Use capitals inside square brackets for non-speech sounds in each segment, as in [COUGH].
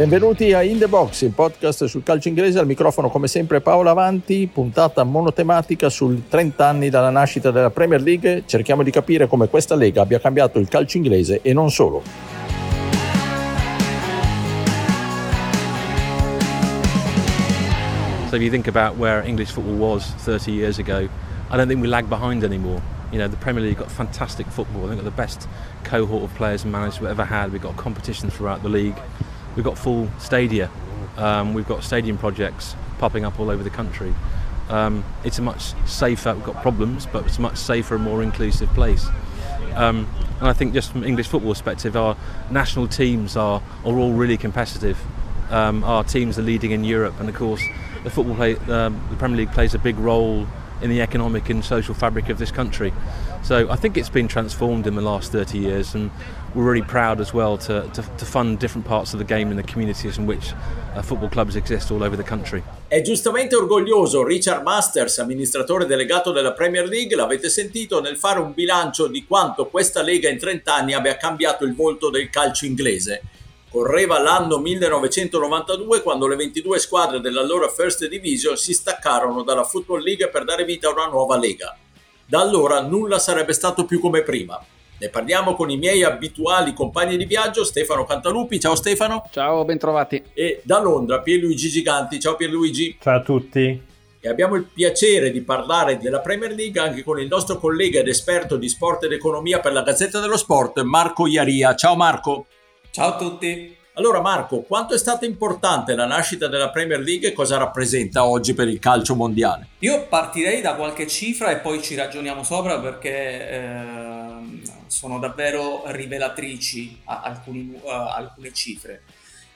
Benvenuti a In The Box, il podcast sul calcio inglese. Al microfono, come sempre, Paolo Avanti. Puntata monotematica sul 30 anni dalla nascita della Premier League. Cerchiamo di capire come questa lega abbia cambiato il calcio inglese e non solo. So if you think about where English football was 30 years ago, I don't think we lag behind anymore. You know, the Premier League got fantastic football. I think got the best cohort of players and managers we've ever had. We've got competition throughout the league. We've got full stadia. Um, we've got stadium projects popping up all over the country. Um, it's a much safer, we've got problems, but it's a much safer and more inclusive place. Um, and I think just from English football perspective, our national teams are, are all really competitive. Um, our teams are leading in Europe, and of course, the football play, um, the Premier League plays a big role in the economic and social fabric of this country. So I think it's been transformed in the last 30 years, and we're really proud as well to, to, to fund different parts of the game in the communities in which uh, football clubs exist all over the country. È giustamente orgoglioso Richard Masters, amministratore delegato della Premier League, l'avete sentito, nel fare un bilancio di quanto questa lega in 30 anni abbia cambiato il volto del calcio inglese. Correva l'anno 1992 quando le 22 squadre dell'allora First Division si staccarono dalla Football League per dare vita a una nuova lega. Da allora nulla sarebbe stato più come prima. Ne parliamo con i miei abituali compagni di viaggio, Stefano Cantalupi. Ciao Stefano. Ciao, bentrovati. E da Londra Pierluigi Giganti. Ciao Pierluigi. Ciao a tutti. E abbiamo il piacere di parlare della Premier League anche con il nostro collega ed esperto di sport ed economia per la Gazzetta dello Sport, Marco Iaria. Ciao Marco. Ciao a tutti. Allora Marco, quanto è stata importante la nascita della Premier League e cosa rappresenta oggi per il calcio mondiale? Io partirei da qualche cifra e poi ci ragioniamo sopra perché eh, sono davvero rivelatrici alcuni, uh, alcune cifre.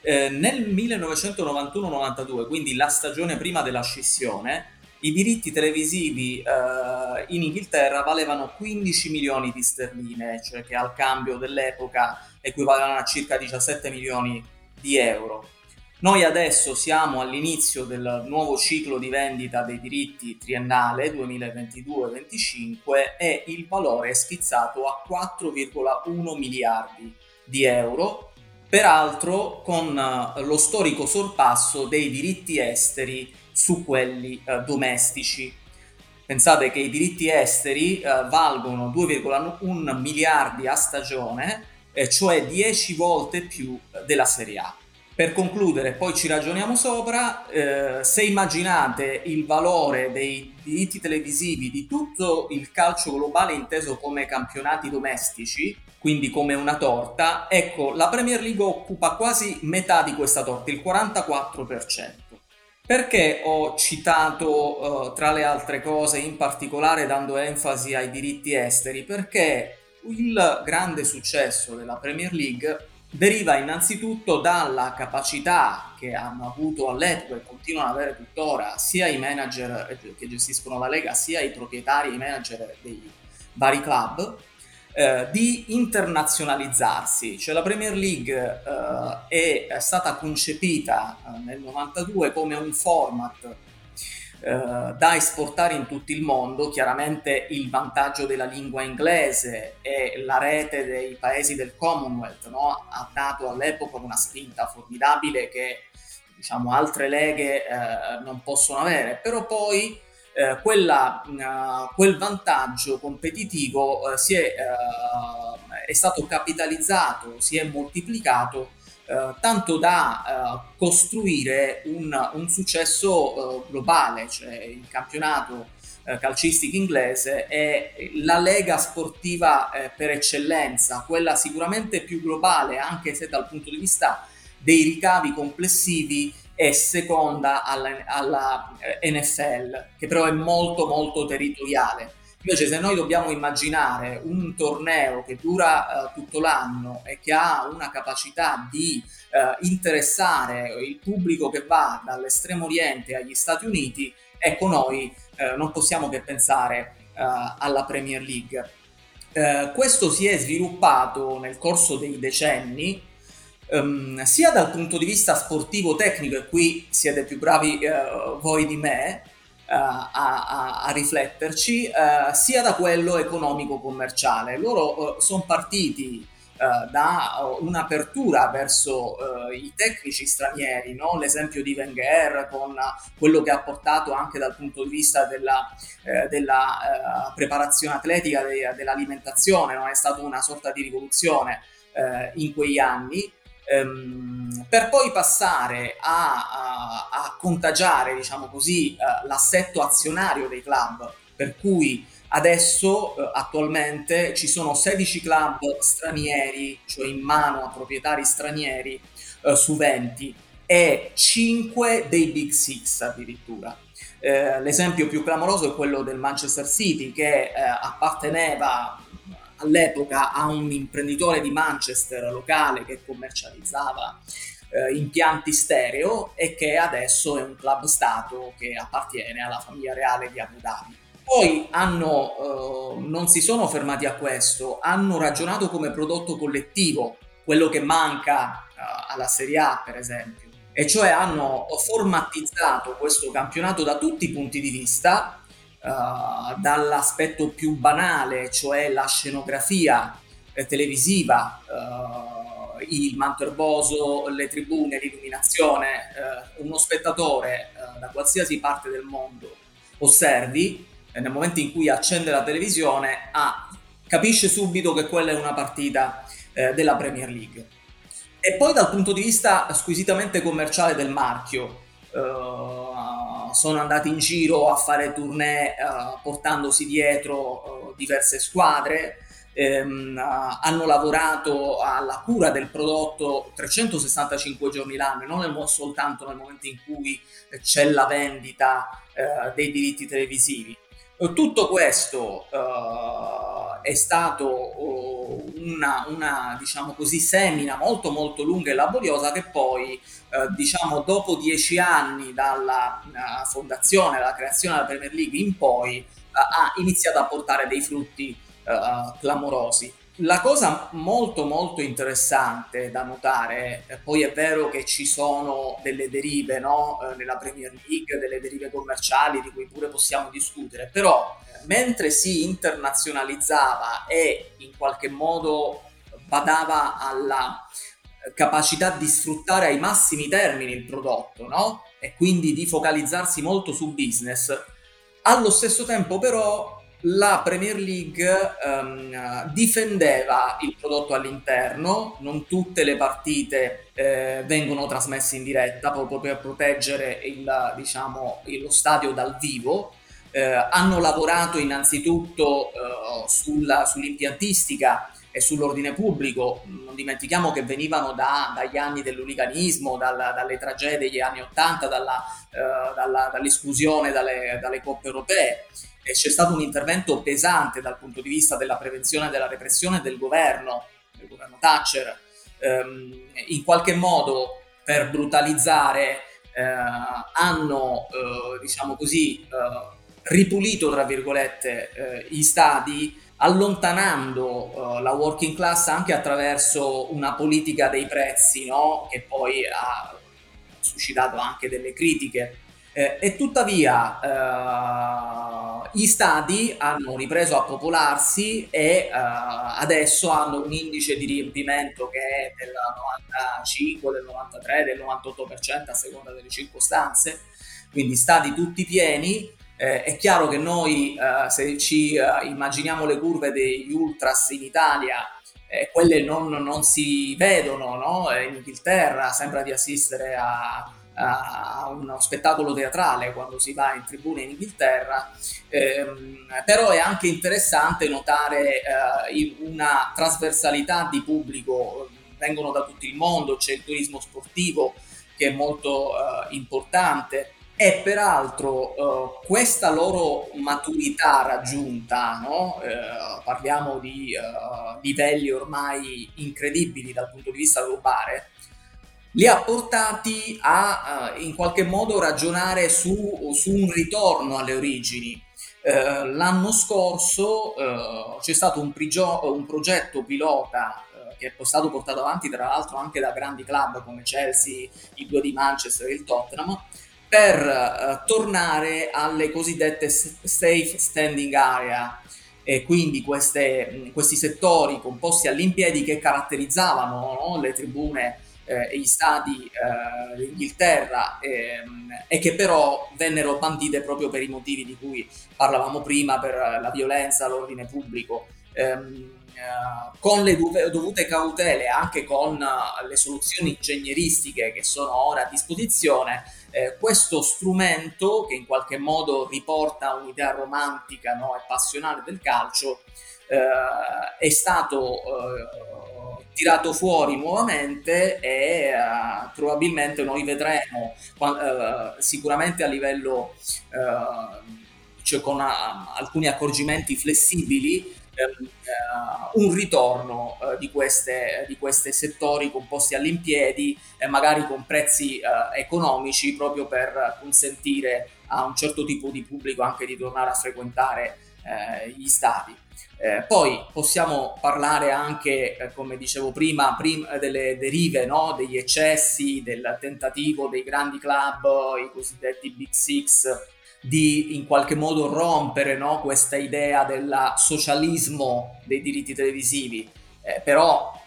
Eh, nel 1991-92, quindi la stagione prima della scissione, i diritti televisivi eh, in Inghilterra valevano 15 milioni di sterline, cioè che al cambio dell'epoca equivalevano a circa 17 milioni di euro. Noi adesso siamo all'inizio del nuovo ciclo di vendita dei diritti triennale 2022-25 e il valore è schizzato a 4,1 miliardi di euro, peraltro con eh, lo storico sorpasso dei diritti esteri su quelli eh, domestici. Pensate che i diritti esteri eh, valgono 2,1 miliardi a stagione, eh, cioè 10 volte più della Serie A. Per concludere, poi ci ragioniamo sopra, eh, se immaginate il valore dei diritti televisivi di tutto il calcio globale inteso come campionati domestici, quindi come una torta, ecco, la Premier League occupa quasi metà di questa torta, il 44%. Perché ho citato, uh, tra le altre cose, in particolare dando enfasi ai diritti esteri? Perché il grande successo della Premier League deriva innanzitutto dalla capacità che hanno avuto all'epoca e continuano ad avere tuttora sia i manager che gestiscono la Lega, sia i proprietari e i manager dei vari club, eh, di internazionalizzarsi. Cioè la Premier League eh, è stata concepita eh, nel 92 come un format eh, da esportare in tutto il mondo, chiaramente il vantaggio della lingua inglese e la rete dei paesi del Commonwealth no? ha dato all'epoca una spinta formidabile che diciamo, altre leghe eh, non possono avere, però poi eh, quella, uh, quel vantaggio competitivo uh, è, uh, è, stato capitalizzato, si è moltiplicato tanto da costruire un, un successo globale, cioè il campionato calcistico inglese è la lega sportiva per eccellenza, quella sicuramente più globale, anche se dal punto di vista dei ricavi complessivi è seconda alla, alla, eh, NFL, che però è molto molto territoriale. Invece se noi dobbiamo immaginare un torneo che dura uh, tutto l'anno e che ha una capacità di uh, interessare il pubblico che va dall'estremo oriente agli Stati Uniti, ecco noi uh, non possiamo che pensare alla Premier League. questo si è sviluppato nel corso dei decenni um, sia dal punto di vista sportivo tecnico, e qui siete più bravi uh, voi di me a, a, a, rifletterci, uh, sia da quello economico-commerciale. Loro sono partiti eh, da un'apertura verso i tecnici stranieri, no? l'esempio di Wenger con quello che ha portato anche dal punto di vista della, eh, della preparazione atletica, de- dell'alimentazione, no? è stata una sorta di rivoluzione in quei anni. Um, per poi passare a, a, a contagiare, diciamo così, l'assetto azionario dei club, per cui Adesso eh, attualmente ci sono 16 club stranieri, cioè in mano a proprietari stranieri eh, su 20 e 5 dei Big Six addirittura. Eh, l'esempio più clamoroso è quello del Manchester City che eh, apparteneva all'epoca a un imprenditore di Manchester locale che commercializzava eh, impianti stereo e che adesso è un club stato che appartiene alla famiglia reale di Abu Dhabi. Poi hanno, eh, non si sono fermati a questo, hanno ragionato come prodotto collettivo, quello che manca eh, alla Serie A per esempio, e cioè hanno formatizzato questo campionato da tutti i punti di vista, eh, dall'aspetto più banale, cioè la scenografia eh, televisiva, eh, il manto erboso, le tribune, l'illuminazione, eh, uno spettatore da qualsiasi parte del mondo osservi nel momento in cui accende la televisione, ah, capisce subito che quella è una partita della Premier League. E poi dal punto di vista squisitamente commerciale del marchio, Uh, sono andati in giro a fare tournée uh, portandosi dietro uh, diverse squadre, um, hanno lavorato alla cura del prodotto 365 giorni l'anno, non soltanto nel momento in cui c'è la vendita dei diritti televisivi. Tutto questo uh, è stato uh, una, una, diciamo così, semina molto molto lunga e laboriosa che poi, uh, diciamo, dopo dieci anni dalla fondazione, dalla creazione della Premier League in poi, ha iniziato a portare dei frutti clamorosi. La cosa molto molto interessante da notare, eh, poi è vero che ci sono delle derive no? eh, nella Premier League, delle derive commerciali di cui pure possiamo discutere, però eh, mentre si internazionalizzava e in qualche modo badava alla capacità di sfruttare ai massimi termini il prodotto no? e quindi di focalizzarsi molto su business, allo stesso tempo però la Premier League um, difendeva il prodotto all'interno, non tutte le partite eh, vengono trasmesse in diretta proprio per proteggere il, diciamo, lo stadio dal vivo. Eh, hanno lavorato innanzitutto eh, sulla, sull'impiantistica e sull'ordine pubblico. Non dimentichiamo che venivano da, dagli anni dell'uliganismo, dalla, dalle tragedie degli anni Ottanta, dalla, eh, dall'esclusione dalle, dalle coppe europee e c'è stato un intervento pesante dal punto di vista della prevenzione e della repressione del governo, del governo Thatcher, ehm, in qualche modo per brutalizzare eh, hanno, eh, diciamo così, eh, ripulito, tra virgolette, eh, gli stadi allontanando uh, la working class anche attraverso una politica dei prezzi no? che poi ha suscitato anche delle critiche eh, e tuttavia eh, gli stadi hanno ripreso a popolarsi e eh, adesso hanno un indice di riempimento che è del 95, del 93, del 98% a seconda delle circostanze, quindi stadi tutti pieni. Eh, è chiaro che noi eh, se ci eh, immaginiamo le curve degli ultras in Italia quelle non, non, si vedono, no? in Inghilterra sembra di assistere a, a uno spettacolo teatrale quando si va in tribuna in Inghilterra, ehm, però è anche interessante notare eh, una trasversalità di pubblico, vengono da tutto il mondo, c'è il turismo sportivo che è molto eh, importante e peraltro eh, questa loro maturità raggiunta, no? Eh, parliamo di eh, livelli ormai incredibili dal punto di vista globale, li ha portati a uh, in qualche modo ragionare su, su un ritorno alle origini. Uh, l'anno scorso uh, c'è stato un, prigio- un progetto pilota che è stato portato avanti tra l'altro anche da grandi club come Chelsea, i due di Manchester e il Tottenham, per tornare alle cosiddette safe standing area, e quindi queste, questi settori composti all'impiedi che caratterizzavano no? le tribune eh, e gli stadi eh, d'Inghilterra ehm, e che però vennero bandite proprio per i motivi di cui parlavamo prima, per la violenza, l'ordine pubblico. Ehm, eh, con le dovute cautele, anche con le soluzioni ingegneristiche che sono ora a disposizione, eh, questo strumento che in qualche modo riporta un'idea romantica no, e passionale del calcio eh, è stato eh, tirato fuori nuovamente e uh, probabilmente noi vedremo uh, sicuramente a livello uh, cioè con alcuni accorgimenti flessibili uh, un ritorno di, queste, di questi settori composti all'impiedi e magari con prezzi economici proprio per consentire a un certo tipo di pubblico anche di tornare a frequentare gli stadi. Eh, poi possiamo parlare anche, eh, come dicevo prima, prim- delle derive, no? degli eccessi, del tentativo dei grandi club, i cosiddetti Big Six, di in qualche modo rompere no, questa idea del socialismo dei diritti televisivi, eh, però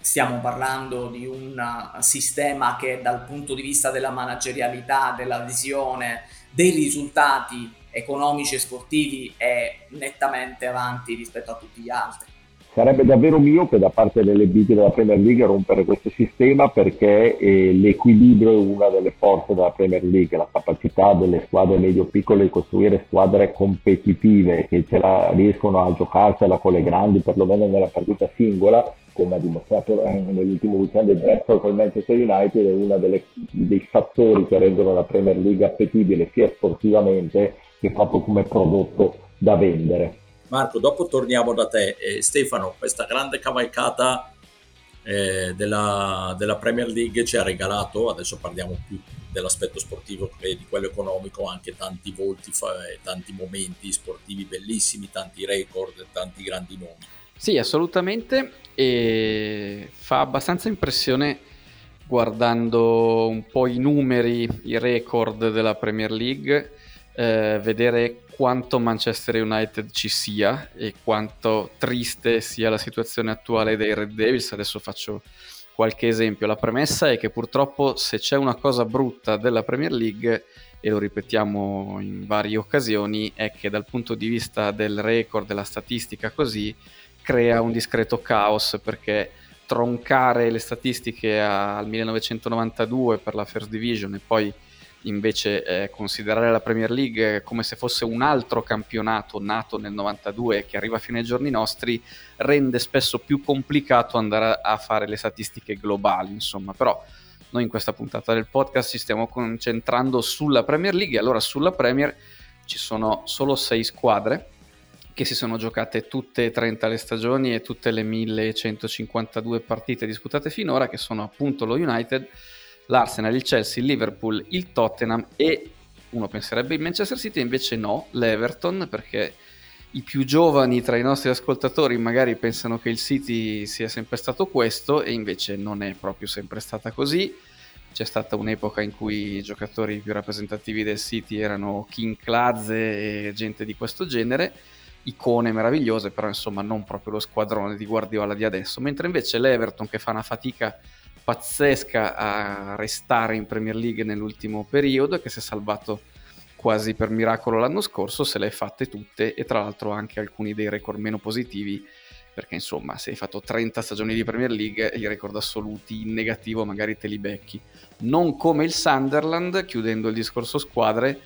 stiamo parlando di un sistema che dal punto di vista della managerialità, della visione, dei risultati economici e sportivi è nettamente avanti rispetto a tutti gli altri. Sarebbe davvero miope da parte delle big della Premier League rompere questo sistema perché eh, l'equilibrio è una delle forze della Premier League, la capacità delle squadre medio-piccole di costruire squadre competitive che ce la riescono a giocarsela con le grandi, perlomeno nella partita singola, come ha dimostrato eh, nell'ultimo weekend il Brentford con il Manchester United, è uno dei fattori che rendono la Premier League appetibile sia sportivamente che proprio come prodotto da vendere. Marco, dopo torniamo da te. Eh, Stefano, questa grande cavalcata eh, della, della, Premier League ci ha regalato, adesso parliamo più dell'aspetto sportivo che di quello economico, anche tanti volti, fa, tanti momenti sportivi bellissimi, tanti record, tanti grandi nomi. Sì, assolutamente, e fa abbastanza impressione guardando un po' i numeri, i record della Premier League, eh, vedere quanto Manchester United ci sia e quanto triste sia la situazione attuale dei Red Devils. Adesso faccio qualche esempio. La premessa è che purtroppo se c'è una cosa brutta della Premier League, e lo ripetiamo in varie occasioni, è che dal punto di vista del record, della statistica così, crea un discreto caos perché troncare le statistiche al 1992 per la First Division e poi invece eh, considerare la Premier League come se fosse un altro campionato nato nel 92 che arriva fino ai giorni nostri rende spesso più complicato andare a fare le statistiche globali, insomma, però noi in questa puntata del podcast ci stiamo concentrando sulla Premier League, allora sulla Premier ci sono solo sei squadre che si sono giocate tutte e 30 le stagioni e tutte le 1152 partite disputate finora, che sono appunto lo United, l'Arsenal, il Chelsea, il Liverpool, il Tottenham e uno penserebbe il Manchester City, invece no, l'Everton, perché i più giovani tra i nostri ascoltatori magari pensano che il City sia sempre stato questo e invece non è proprio sempre stata così. C'è stata un'epoca in cui i giocatori più rappresentativi del City erano King Klazze e gente di questo genere, icone meravigliose, però insomma non proprio lo squadrone di Guardiola di adesso, mentre invece l'Everton che fa una fatica pazzesca a restare in Premier League nell'ultimo periodo e che si è salvato quasi per miracolo l'anno scorso, se le hai fatte tutte e tra l'altro anche alcuni dei record meno positivi perché insomma se hai fatto 30 stagioni di Premier League i record assoluti in negativo magari te li becchi. Non come il Sunderland chiudendo il discorso squadre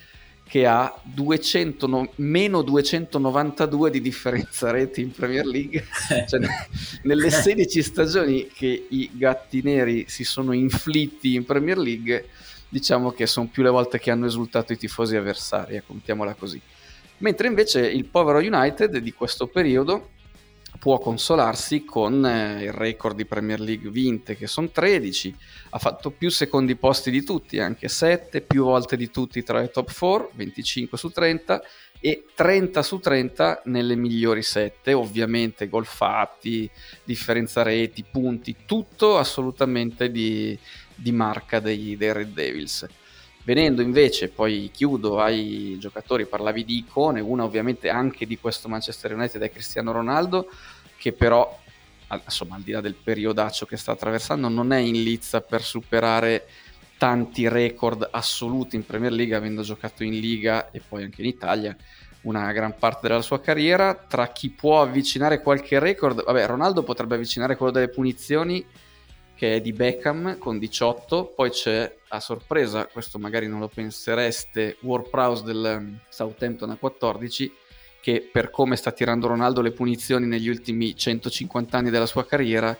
che ha 200 no, meno 292 di differenza reti in Premier League. [LAUGHS] cioè, nelle 16 stagioni che i gatti neri si sono inflitti in Premier League, diciamo che sono più le volte che hanno esultato i tifosi avversari, contiamola così. Mentre invece il povero United di questo periodo può consolarsi con eh, il record di Premier League vinte che sono 13, ha fatto più secondi posti di tutti, anche 7, più volte di tutti tra i top 4, 25 su 30 e 30 su 30 nelle migliori 7, ovviamente gol fatti, differenza reti, punti, tutto assolutamente di, di marca dei, dei Red Devils. Venendo invece, poi chiudo ai giocatori, parlavi di icone, una ovviamente anche di questo Manchester United è Cristiano Ronaldo, che però, insomma, al di là del periodaccio che sta attraversando, non è in lizza per superare tanti record assoluti in Premier League, avendo giocato in Liga e poi anche in Italia una gran parte della sua carriera. Tra chi può avvicinare qualche record, vabbè, Ronaldo potrebbe avvicinare quello delle punizioni, che è di Beckham con 18, poi c'è a sorpresa, questo magari non lo pensereste, Ward Prowse del Southampton a 14, che per come sta tirando Ronaldo le punizioni negli ultimi 150 anni della sua carriera,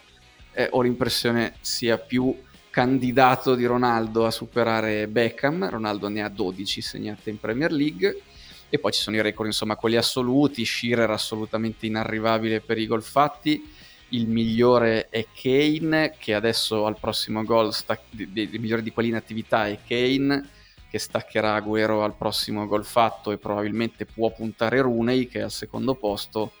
eh, ho l'impressione sia più candidato di Ronaldo a superare Beckham, Ronaldo ne ha 12 segnate in Premier League. E poi ci sono i record insomma quelli assoluti, Shearer assolutamente inarrivabile per i gol fatti, il migliore è Kane che adesso al prossimo gol, sta, il migliore di quelli in attività è Kane che staccherà Agüero al prossimo gol fatto e probabilmente può puntare Rooney che è al secondo posto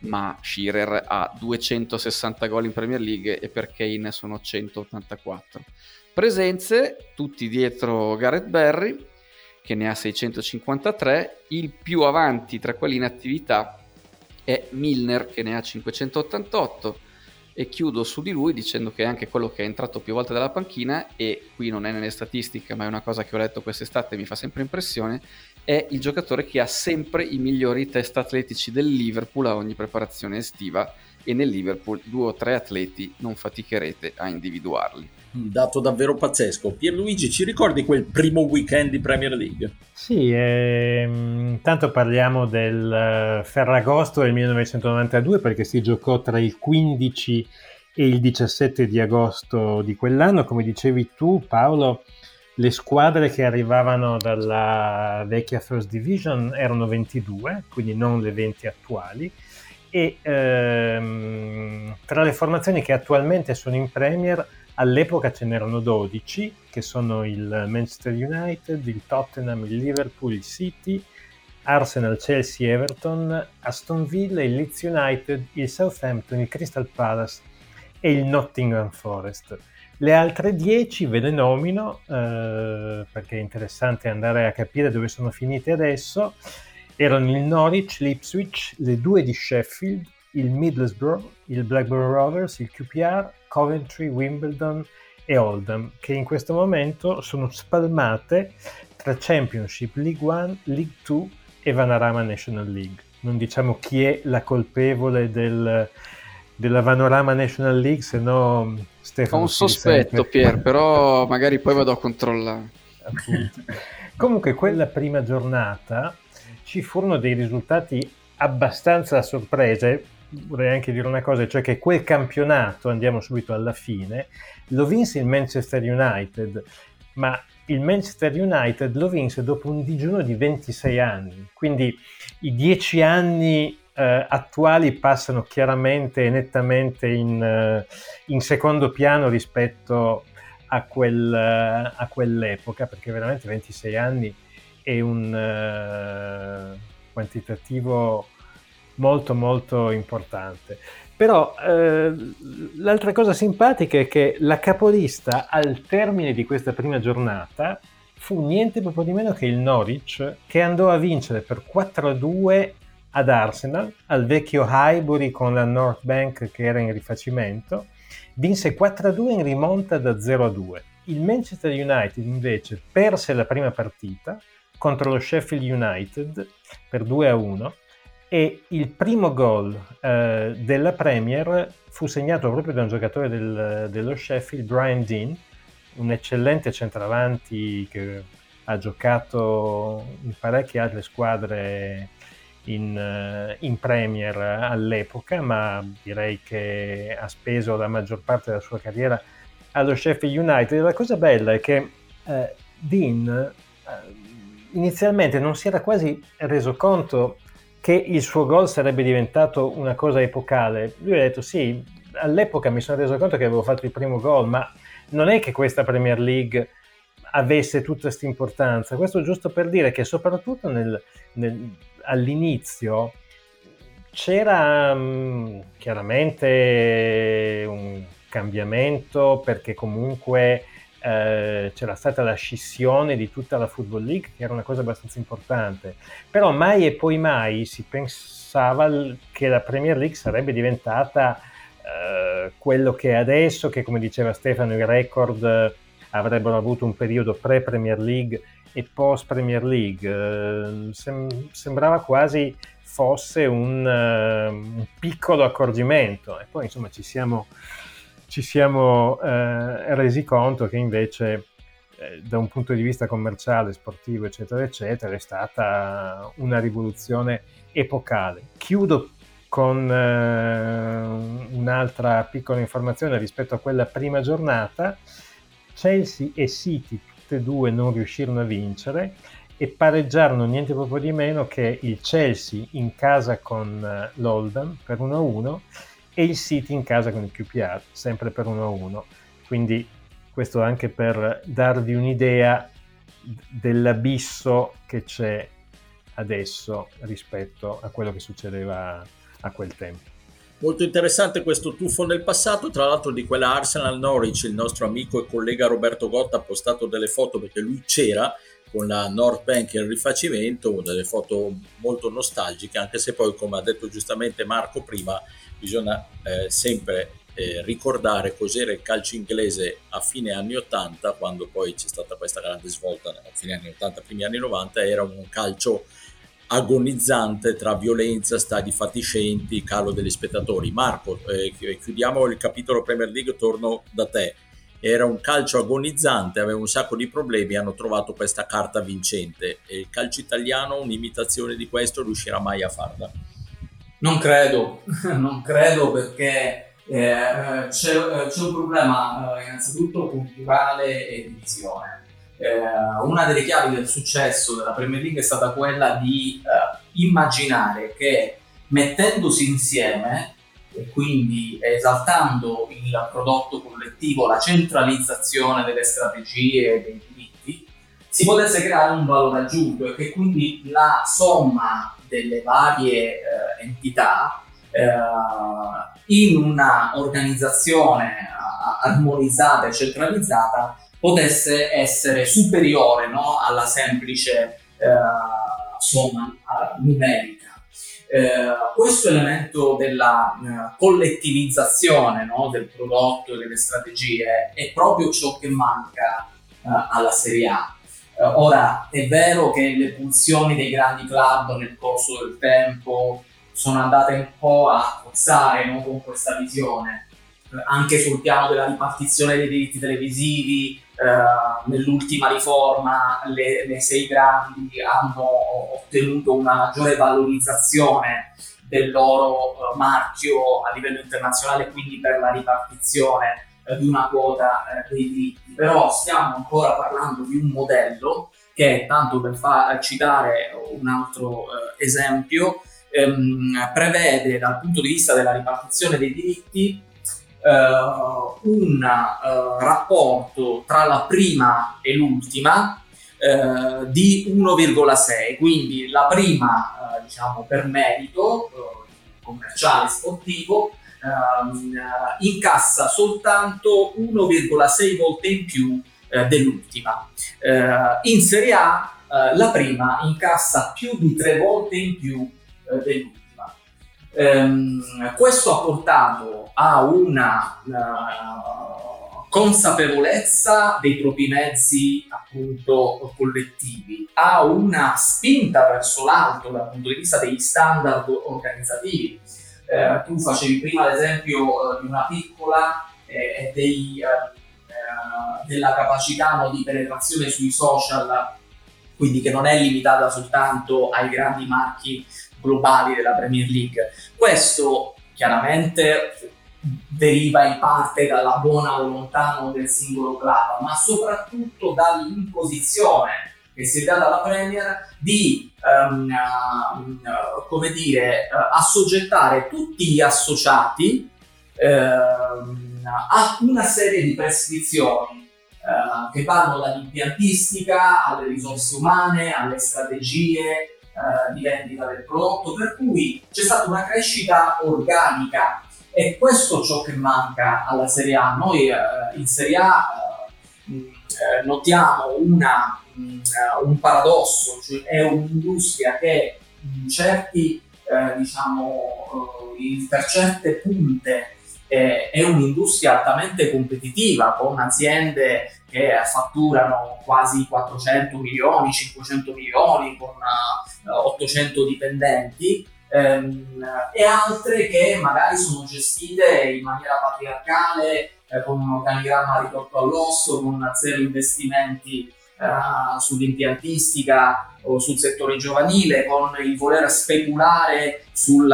ma Shearer ha 260 gol in Premier League e per Kane sono 184. Presenze, tutti dietro Gareth Barry, che ne ha 653, il più avanti tra quelli in attività è Milner, che ne ha 588, e chiudo su di lui dicendo che è anche quello che è entrato più volte dalla panchina e qui non è nelle statistiche ma è una cosa che ho letto quest'estate e mi fa sempre impressione è il giocatore che ha sempre i migliori test atletici del Liverpool a ogni preparazione estiva e nel Liverpool due o tre atleti non faticherete a individuarli. Dato davvero pazzesco. Pierluigi, ci ricordi quel primo weekend di Premier League? Sì, ehm, intanto parliamo del eh, Ferragosto del 1992 perché si giocò tra il 15 e il 17 di agosto di quell'anno. Come dicevi tu, Paolo, le squadre che arrivavano dalla vecchia First Division erano 22, quindi non le 20 attuali, e ehm, tra le formazioni che attualmente sono in Premier all'epoca ce n'erano 12, che sono il Manchester United, il Tottenham, il Liverpool, il City, Arsenal, Chelsea, Everton, Aston Villa, il Leeds United, il Southampton, il Crystal Palace e il Nottingham Forest. Le altre 10 ve le nomino eh, perché è interessante andare a capire dove sono finite adesso. Erano il Norwich, l'Ipswich, le due di Sheffield, il Middlesbrough, il Blackburn Rovers, il QPR, Coventry, Wimbledon e Oldham, che in questo momento sono spalmate tra Championship, League One, League Two e Vanarama National League. Non diciamo chi è la colpevole del, della Vanorama National League, se no Stefano... Ho un sospetto, sempre... Pier, però [LAUGHS] magari poi vado a controllare. Comunque, quella prima giornata ci furono dei risultati abbastanza a sorprese. Vorrei anche dire una cosa, cioè che quel campionato, andiamo subito alla fine, lo vinse il Manchester United, ma il Manchester United lo vinse dopo un digiuno di 26 anni, quindi i 10 anni eh, attuali passano chiaramente e nettamente in, eh, in secondo piano rispetto a, quel, eh, a, quell'epoca, perché veramente 26 anni è un uh, quantitativo molto molto importante. Però eh, l'altra cosa simpatica è che la capolista al termine di questa prima giornata fu niente proprio di meno che il Norwich che andò a vincere per 4-2 ad Arsenal, al vecchio Highbury con la North Bank che era in rifacimento, vinse 4-2 in rimonta da 0-2. Il Manchester United invece perse la prima partita contro lo Sheffield United per 2-1 e il primo gol eh, della Premier fu segnato proprio da un giocatore del, dello Sheffield, Brian Dean, un eccellente centravanti che ha giocato in parecchie altre squadre in, eh, in, Premier all'epoca, ma direi che ha speso la maggior parte della sua carriera allo Sheffield United. La cosa bella è che eh, Dean eh, inizialmente non si era quasi reso conto che il suo gol sarebbe diventato una cosa epocale. Lui ha detto sì, all'epoca mi sono reso conto che avevo fatto il primo gol, ma non è che questa Premier League avesse tutta questa importanza. Questo giusto per dire che soprattutto nel, nel all'inizio c'era um, chiaramente un cambiamento perché comunque eh, c'era stata la scissione di tutta la Football League, che era una cosa abbastanza importante. Però mai e poi mai si pensava che la Premier League sarebbe diventata eh, quello che è adesso, che come diceva Stefano, i record eh, avrebbero avuto un periodo pre-Premier League e post-Premier League. Eh, sem- sembrava quasi fosse un, uh, un, piccolo accorgimento e poi insomma ci siamo, ci siamo uh, resi conto che invece eh, da un punto di vista commerciale, sportivo eccetera eccetera è stata una rivoluzione epocale. Chiudo con uh, un'altra piccola informazione rispetto a quella prima giornata. Chelsea e City tutte e due non riuscirono a vincere e pareggiarono niente proprio di meno che il Chelsea in casa con eh, l'Oldham per 1-1 e il City in casa con il QPR sempre per 1-1 quindi questo anche per darvi un'idea dell'abisso che c'è adesso rispetto a quello che succedeva a quel tempo. Molto interessante questo tuffo nel passato, tra l'altro di quella Arsenal Norwich, il nostro amico e collega Roberto Gotta ha postato delle foto perché lui c'era con la North Bank e il rifacimento, delle foto molto nostalgiche, anche se poi, come ha detto giustamente Marco prima, bisogna eh, sempre eh, ricordare cos'era il calcio inglese a fine anni 80, quando poi c'è stata questa grande svolta a fine anni 80, primi anni 90, era un calcio agonizzante tra violenza, stadi fatiscenti, calo degli spettatori. Marco, eh, chiudiamo il capitolo Premier League, torno da te era un calcio agonizzante, aveva un sacco di problemi, hanno trovato questa carta vincente e il calcio italiano un'imitazione di questo riuscirà mai a farla? Non credo, [LAUGHS] non credo perché eh, c'è, eh, c'è, un problema eh, innanzitutto culturale e di visione. Eh, una delle chiavi del successo della Premier League è stata quella di eh, immaginare che mettendosi insieme e quindi esaltando il prodotto collettivo, la centralizzazione delle strategie e dei diritti, si potesse creare un valore aggiunto e che quindi la somma delle varie eh, entità eh, in una organizzazione eh, armonizzata e centralizzata potesse essere superiore no, alla semplice eh, somma eh, numerica. Eh, questo elemento della uh, collettivizzazione no, del prodotto e delle strategie è proprio ciò che manca uh, alla Serie A. ora è vero che le pulsioni dei grandi club nel corso del tempo sono andate un po' a cozzare no, con questa visione, anche sul piano della ripartizione dei diritti televisivi, Uh, nell'ultima riforma le, le, sei grandi hanno ottenuto una maggiore valorizzazione del loro uh, marchio a livello internazionale, quindi per la ripartizione uh, di una quota dei diritti. Però stiamo ancora parlando di un modello che, tanto per far citare un altro esempio, um, prevede dal punto di vista della ripartizione dei diritti uh, un uh, rapporto tra la prima e l'ultima uh, di 1,6, quindi la prima diciamo per merito commerciale sportivo ehm, incassa soltanto 1,6 volte in più dell'ultima. in Serie A la prima incassa più di tre volte in più dell'ultima. Um, questo ha portato a una uh, consapevolezza dei propri mezzi appunto collettivi, a una spinta verso l'alto dal punto di vista degli standard organizzativi. Uh, tu facevi prima l'esempio uh, di una piccola e eh, della capacità no, di penetrazione sui social, quindi che non è limitata soltanto ai grandi marchi globali della Premier League. Questo chiaramente deriva in parte dalla buona volontà non del singolo club, ma soprattutto dall'imposizione che si è data alla Premier di um, uh, come dire, uh, assoggettare tutti gli associati uh, a una serie di prescrizioni che vanno dall'impiantistica alle risorse umane, alle strategie, eh, di vendita del prodotto, per cui c'è stata una crescita organica e questo è ciò che manca alla Serie A. Noi eh, in Serie A eh, notiamo una, un paradosso, cioè è un'industria che in certi, eh, diciamo, in, per certe punte eh, è un'industria altamente competitiva con aziende che fatturano quasi 400 milioni, 500 milioni, con uh, eh, 800 dipendenti, ehm, e altre che magari sono gestite in maniera patriarcale, eh, con un organigramma ridotto all'osso, con zero investimenti uh, sull'impiantistica o sul settore giovanile, con il voler speculare sul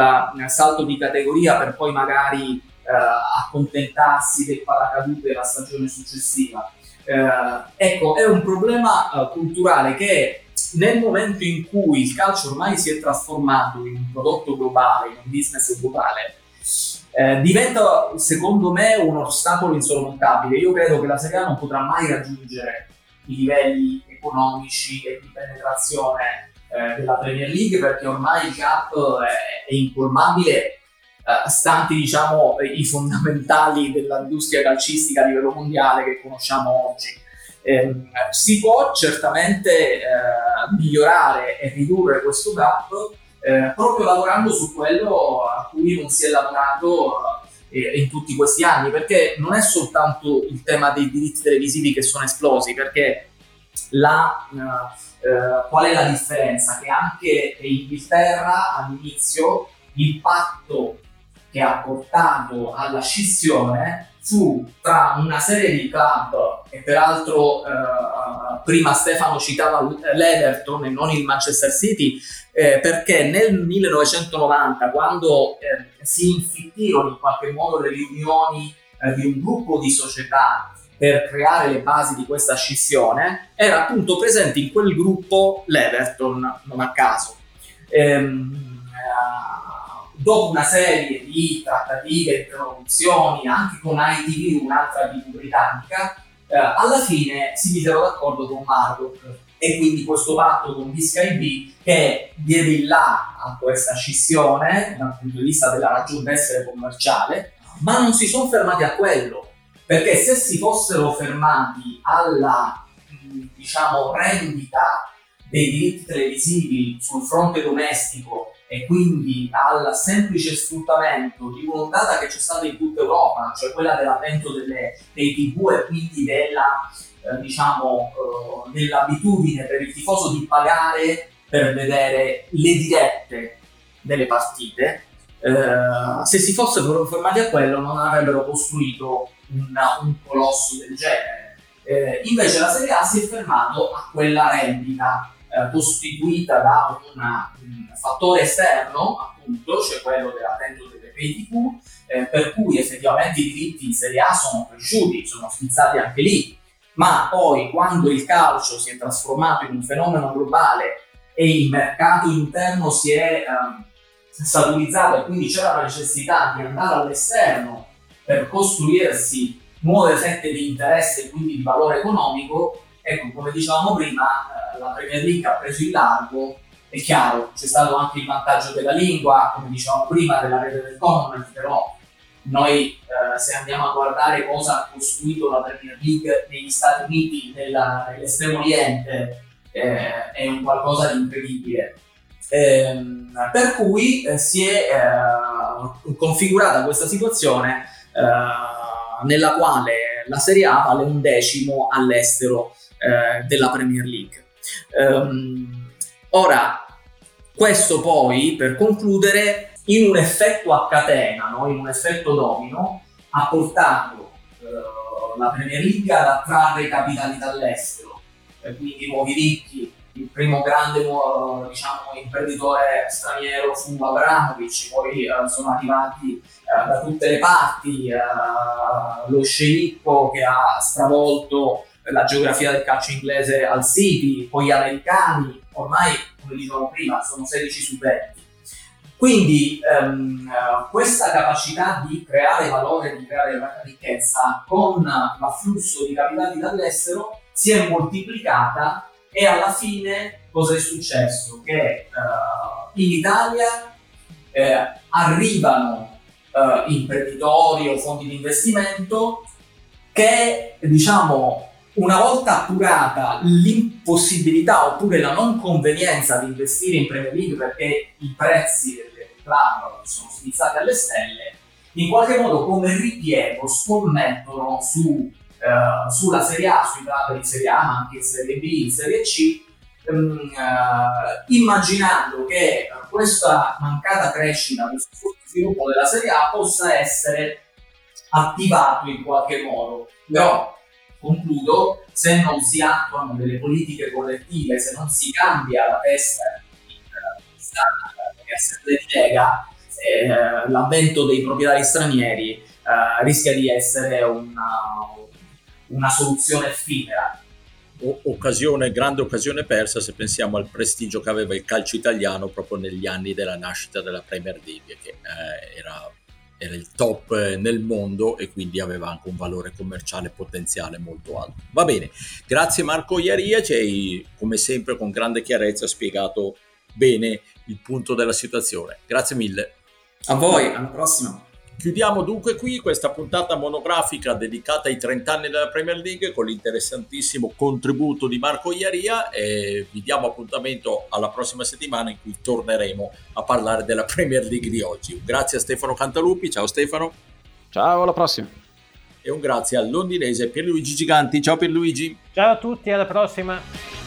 salto di categoria per poi magari accontentarsi del paracadute della stagione successiva. Uh, ecco, è un problema culturale che nel momento in cui il calcio ormai si è trasformato in un prodotto globale, in un business globale, eh, diventa secondo me un ostacolo insormontabile. Io credo che la Serie A non potrà mai raggiungere i livelli economici e di penetrazione eh, della Premier League perché ormai il gap è, è incolmabile eh, stanti diciamo, i fondamentali dell'industria calcistica a livello mondiale che conosciamo oggi. Eh, si può certamente eh, migliorare e ridurre questo gap eh, proprio lavorando su quello a cui non si è lavorato eh, in tutti questi anni, perché non è soltanto il tema dei diritti televisivi che sono esplosi, perché la, eh, eh qual è la differenza? Che anche in Inghilterra all'inizio il patto che ha portato alla scissione fu tra una serie di club e peraltro eh, prima Stefano citava l'Everton e non il Manchester City eh, perché nel 1990 quando eh, si infittirono in qualche modo le riunioni eh, di un gruppo di società per creare le basi di questa scissione era appunto presente in quel gruppo l'Everton non a caso. Ehm, dopo una serie di trattative, interlocuzioni anche con ITV, un'altra TV britannica, eh, alla fine si misero d'accordo con Murdoch e quindi questo patto con Sky B che diede il là a questa scissione dal punto di vista della ragione d'essere commerciale, ma non si sono fermati a quello, perché se si fossero fermati alla diciamo rendita dei diritti televisivi sul fronte domestico e quindi al semplice sfruttamento di un'ondata che c'è stata in tutta Europa, cioè quella dell'avvento delle, dei TV e quindi della, eh, diciamo, eh, dell'abitudine per il tifoso di pagare per vedere le dirette delle partite, eh, se si fossero fermati a quello non avrebbero costruito una, un colosso del genere. Eh, invece la Serie A si è fermato a quella rendita eh, costituita da un fattore esterno, appunto, cioè quello dell'attento delle TV, eh, per cui effettivamente i diritti in Serie A sono cresciuti, sono schizzati anche lì, ma poi quando il calcio si è trasformato in un fenomeno globale e il mercato interno si è um, saturizzato e quindi c'era la necessità di andare all'esterno per costruirsi nuove fette di interesse e quindi di valore economico, ecco, come dicevamo prima, eh, la Premier League ha preso il largo, è chiaro, c'è stato anche il vantaggio della lingua, come dicevamo prima, della rete del Commonwealth, però noi eh, se andiamo a guardare cosa ha costruito la Premier League negli Stati Uniti, nella, nell'estremo oriente, eh, è un qualcosa di incredibile. Eh, per cui eh, si è eh, configurata questa situazione nella quale la Serie A vale un decimo all'estero eh, della Premier League. Um, ora, questo poi, per concludere, in un effetto a catena, no? in un effetto domino, ha portato uh, la Premier League ad attrarre capitali dall'estero, eh, quindi nuovi ricchi. Il primo grande uh, diciamo, imprenditore straniero fu Abramovic, poi uh, sono arrivati da tutte le parti lo sceicco che ha stravolto la geografia del calcio inglese al City, poi gli americani, ormai come dicevamo prima sono 16 su 20. Quindi ehm, questa capacità di creare valore, di creare ricchezza con l'afflusso di capitali dall'estero si è moltiplicata e alla fine cosa è successo? Che eh, in Italia eh, arrivano eh, imprenditori o fondi di investimento che diciamo una volta appurata l'impossibilità oppure la non convenienza di investire in Premier League perché i prezzi delle club sono schizzati alle stelle, in qualche modo come ripiego scommettono su, uh, sulla Serie A, sui club di Serie A, ma anche in Serie B, in Serie C, um, uh, immaginando che questa mancata crescita, questo sviluppo della Serie A possa essere attivato in qualche modo. Però concludo, se non si attuano delle politiche correttive, se non si cambia la testa che assemblea di Lega, eh, l'avvento dei proprietari stranieri eh, rischia di essere una, una soluzione effimera. occasione, grande occasione persa se pensiamo al prestigio che aveva il calcio italiano proprio negli anni della nascita della Premier League, che eh, era era il top eh, nel mondo e quindi aveva anche un valore commerciale potenziale molto alto. Va bene, grazie Marco Iaria, ci hai come sempre con grande chiarezza spiegato bene il punto della situazione. Grazie mille. A voi, alla prossima. Chiudiamo dunque qui questa puntata monografica dedicata ai 30 anni della Premier League con l'interessantissimo contributo di Marco Iaria e vi diamo appuntamento alla prossima settimana in cui torneremo a parlare della Premier League di oggi. Grazie a Stefano Cantalupi, ciao Stefano. Ciao, alla prossima. E un grazie al londinese Pierluigi Giganti. Ciao Pierluigi. Ciao a tutti, alla prossima.